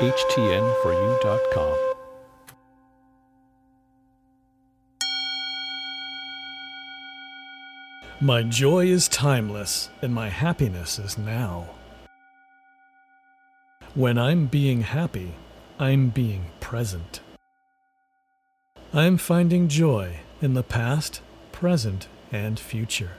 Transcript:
HTN4U.com. My joy is timeless, and my happiness is now. When I'm being happy, I'm being present. I'm finding joy in the past, present, and future.